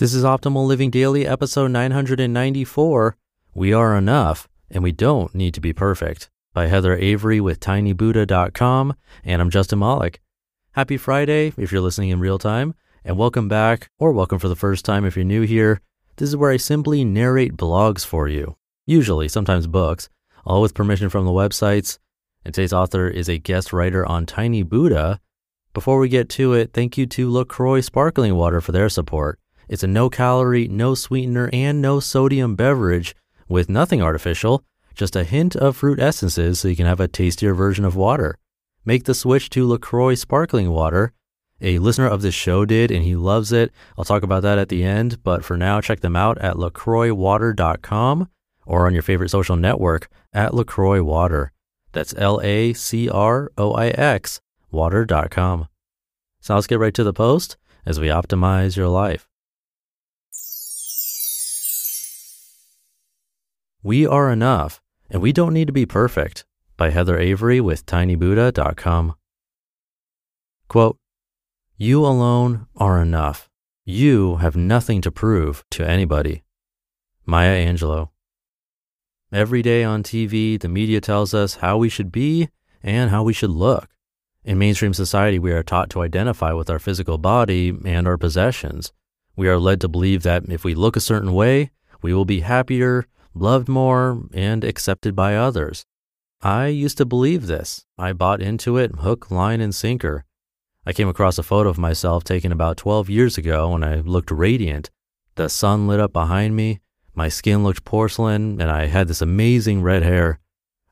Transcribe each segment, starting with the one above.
This is Optimal Living Daily, episode 994. We are enough, and we don't need to be perfect. By Heather Avery with tinybuddha.com. And I'm Justin Malik. Happy Friday if you're listening in real time, and welcome back, or welcome for the first time if you're new here. This is where I simply narrate blogs for you, usually, sometimes books, all with permission from the websites. And today's author is a guest writer on Tiny Buddha. Before we get to it, thank you to LaCroix Sparkling Water for their support. It's a no calorie, no sweetener, and no sodium beverage with nothing artificial, just a hint of fruit essences so you can have a tastier version of water. Make the switch to LaCroix sparkling water. A listener of this show did, and he loves it. I'll talk about that at the end, but for now, check them out at lacroixwater.com or on your favorite social network at LaCroix Water. That's L A C R O I X water.com. So let's get right to the post as we optimize your life. We Are Enough, and We Don't Need to Be Perfect by Heather Avery with tinybuddha.com. Quote, You alone are enough. You have nothing to prove to anybody. Maya Angelou. Every day on TV, the media tells us how we should be and how we should look. In mainstream society, we are taught to identify with our physical body and our possessions. We are led to believe that if we look a certain way, we will be happier, loved more, and accepted by others. I used to believe this. I bought into it hook, line, and sinker. I came across a photo of myself taken about 12 years ago when I looked radiant. The sun lit up behind me, my skin looked porcelain, and I had this amazing red hair.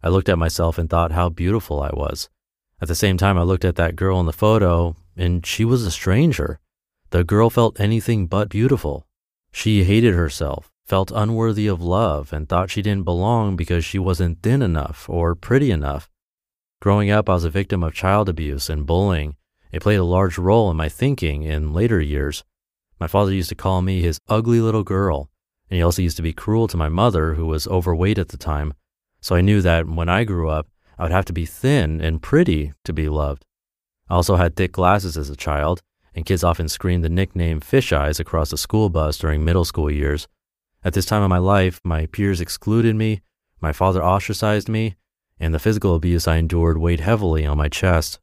I looked at myself and thought how beautiful I was. At the same time, I looked at that girl in the photo, and she was a stranger. The girl felt anything but beautiful. She hated herself, felt unworthy of love and thought she didn't belong because she wasn't thin enough or pretty enough. Growing up, I was a victim of child abuse and bullying. It played a large role in my thinking in later years. My father used to call me his ugly little girl, and he also used to be cruel to my mother, who was overweight at the time. So I knew that when I grew up, I would have to be thin and pretty to be loved. I also had thick glasses as a child, and kids often screamed the nickname fish eyes across the school bus during middle school years. At this time of my life, my peers excluded me, my father ostracized me, and the physical abuse I endured weighed heavily on my chest.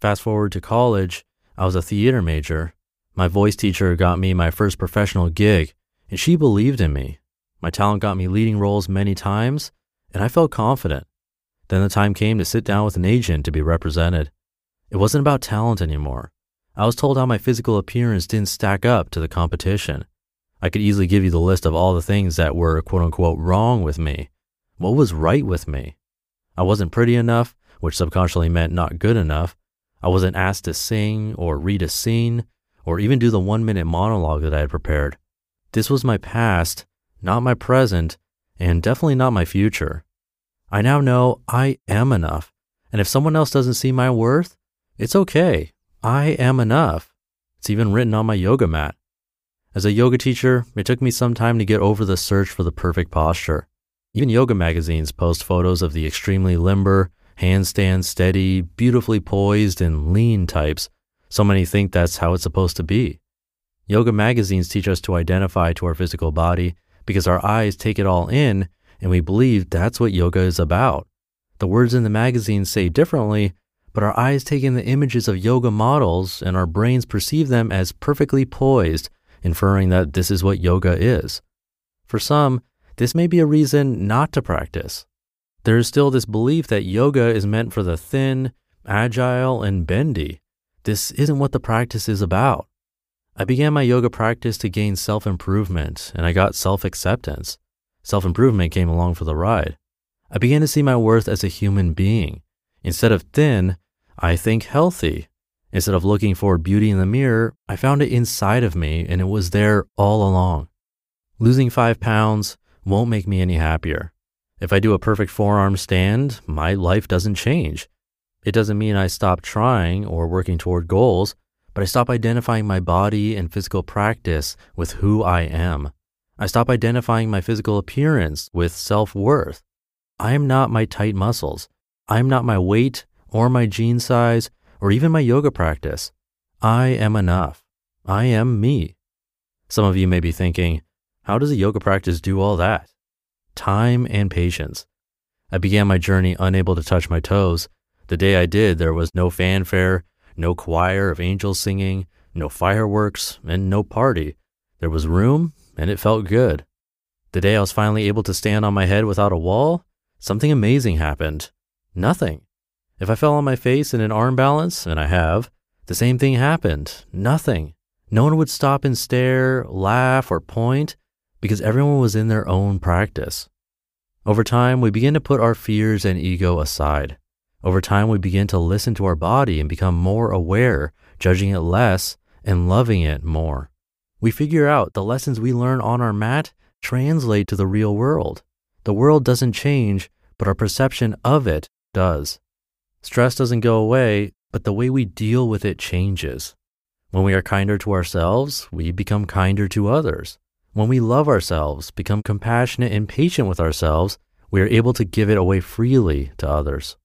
Fast forward to college, I was a theater major. My voice teacher got me my first professional gig, and she believed in me. My talent got me leading roles many times, and I felt confident. Then the time came to sit down with an agent to be represented. It wasn't about talent anymore. I was told how my physical appearance didn't stack up to the competition. I could easily give you the list of all the things that were quote unquote wrong with me. What was right with me? I wasn't pretty enough, which subconsciously meant not good enough. I wasn't asked to sing or read a scene or even do the one minute monologue that I had prepared. This was my past, not my present, and definitely not my future. I now know I am enough. And if someone else doesn't see my worth, it's okay. I am enough. It's even written on my yoga mat. As a yoga teacher, it took me some time to get over the search for the perfect posture. Even yoga magazines post photos of the extremely limber, handstand steady, beautifully poised, and lean types. So many think that's how it's supposed to be. Yoga magazines teach us to identify to our physical body because our eyes take it all in and we believe that's what yoga is about. The words in the magazine say differently, but our eyes take in the images of yoga models and our brains perceive them as perfectly poised inferring that this is what yoga is. For some, this may be a reason not to practice. There is still this belief that yoga is meant for the thin, agile, and bendy. This isn't what the practice is about. I began my yoga practice to gain self improvement, and I got self acceptance. Self improvement came along for the ride. I began to see my worth as a human being. Instead of thin, I think healthy. Instead of looking for beauty in the mirror, I found it inside of me and it was there all along. Losing five pounds won't make me any happier. If I do a perfect forearm stand, my life doesn't change. It doesn't mean I stop trying or working toward goals, but I stop identifying my body and physical practice with who I am. I stop identifying my physical appearance with self worth. I am not my tight muscles. I am not my weight or my jean size or even my yoga practice. I am enough. I am me. Some of you may be thinking, how does a yoga practice do all that? Time and patience. I began my journey unable to touch my toes. The day I did, there was no fanfare, no choir of angels singing, no fireworks, and no party. There was room, and it felt good. The day I was finally able to stand on my head without a wall, something amazing happened. Nothing. If I fell on my face in an arm balance, and I have, the same thing happened. Nothing. No one would stop and stare, laugh, or point because everyone was in their own practice. Over time, we begin to put our fears and ego aside. Over time, we begin to listen to our body and become more aware, judging it less and loving it more. We figure out the lessons we learn on our mat translate to the real world. The world doesn't change, but our perception of it does. Stress doesn't go away, but the way we deal with it changes. When we are kinder to ourselves, we become kinder to others. When we love ourselves, become compassionate and patient with ourselves, we are able to give it away freely to others.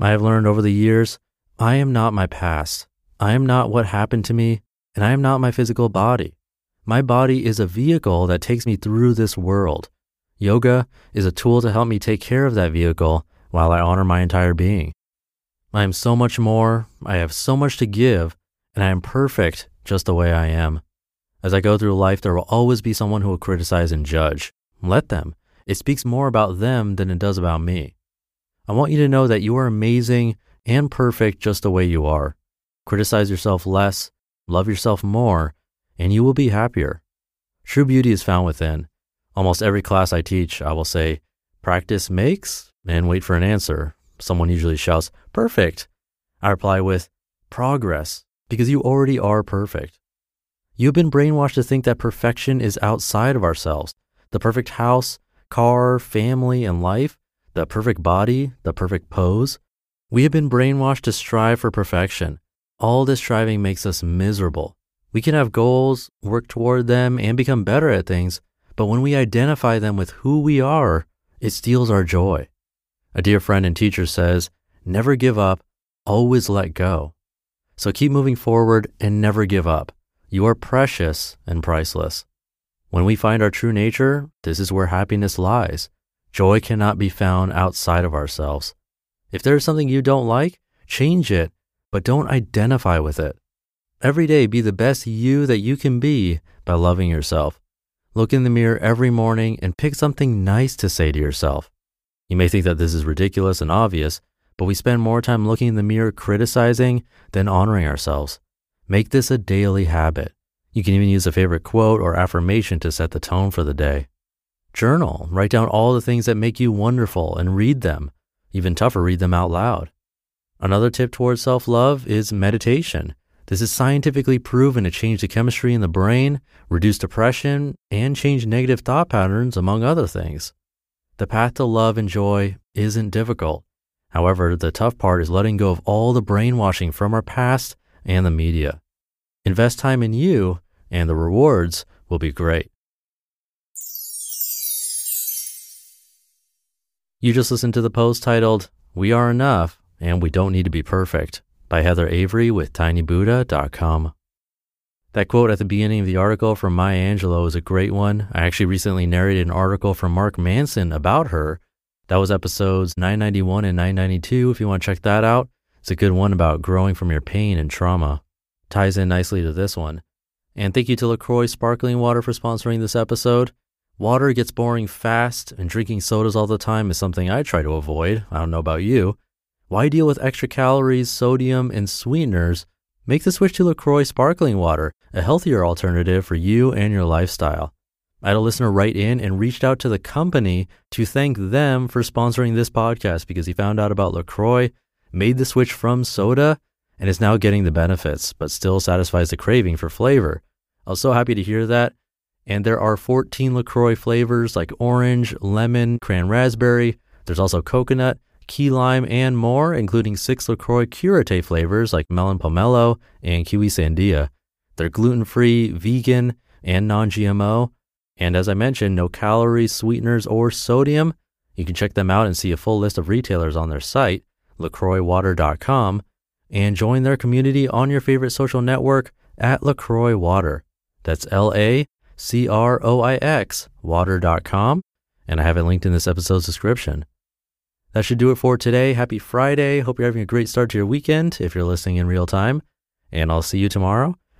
I have learned over the years, I am not my past. I am not what happened to me, and I am not my physical body. My body is a vehicle that takes me through this world. Yoga is a tool to help me take care of that vehicle while I honor my entire being. I am so much more, I have so much to give, and I am perfect just the way I am. As I go through life, there will always be someone who will criticize and judge. Let them. It speaks more about them than it does about me. I want you to know that you are amazing and perfect just the way you are. Criticize yourself less, love yourself more, and you will be happier. True beauty is found within. Almost every class I teach, I will say, practice makes, and wait for an answer. Someone usually shouts, perfect. I reply with, progress, because you already are perfect. You've been brainwashed to think that perfection is outside of ourselves. The perfect house, car, family, and life, the perfect body, the perfect pose. We have been brainwashed to strive for perfection. All this striving makes us miserable. We can have goals, work toward them, and become better at things, but when we identify them with who we are, it steals our joy. A dear friend and teacher says, never give up, always let go. So keep moving forward and never give up. You are precious and priceless. When we find our true nature, this is where happiness lies. Joy cannot be found outside of ourselves. If there is something you don't like, change it, but don't identify with it. Every day, be the best you that you can be by loving yourself. Look in the mirror every morning and pick something nice to say to yourself. You may think that this is ridiculous and obvious, but we spend more time looking in the mirror criticizing than honoring ourselves. Make this a daily habit. You can even use a favorite quote or affirmation to set the tone for the day. Journal, write down all the things that make you wonderful and read them. Even tougher, read them out loud. Another tip towards self love is meditation. This is scientifically proven to change the chemistry in the brain, reduce depression, and change negative thought patterns, among other things. The path to love and joy isn't difficult. However, the tough part is letting go of all the brainwashing from our past and the media. Invest time in you, and the rewards will be great. You just listened to the post titled, We Are Enough and We Don't Need to Be Perfect by Heather Avery with tinybuddha.com. That quote at the beginning of the article from Maya Angelou is a great one. I actually recently narrated an article from Mark Manson about her. That was episodes 991 and 992 if you want to check that out. It's a good one about growing from your pain and trauma. Ties in nicely to this one. And thank you to LaCroix Sparkling Water for sponsoring this episode. Water gets boring fast, and drinking sodas all the time is something I try to avoid. I don't know about you. Why deal with extra calories, sodium, and sweeteners? Make the switch to LaCroix Sparkling Water, a healthier alternative for you and your lifestyle. I had a listener write in and reached out to the company to thank them for sponsoring this podcast because he found out about LaCroix made the switch from soda and is now getting the benefits, but still satisfies the craving for flavor. I was so happy to hear that. And there are 14 LaCroix flavors like orange, lemon, cran raspberry. There's also coconut, key lime, and more, including six LaCroix Curate flavors like melon pomelo and kiwi sandia. They're gluten free, vegan, and non GMO. And as I mentioned, no calories, sweeteners, or sodium. You can check them out and see a full list of retailers on their site lacroixwater.com and join their community on your favorite social network at LaCroix Water. That's L A C R O I X, water.com. And I have it linked in this episode's description. That should do it for today. Happy Friday. Hope you're having a great start to your weekend if you're listening in real time. And I'll see you tomorrow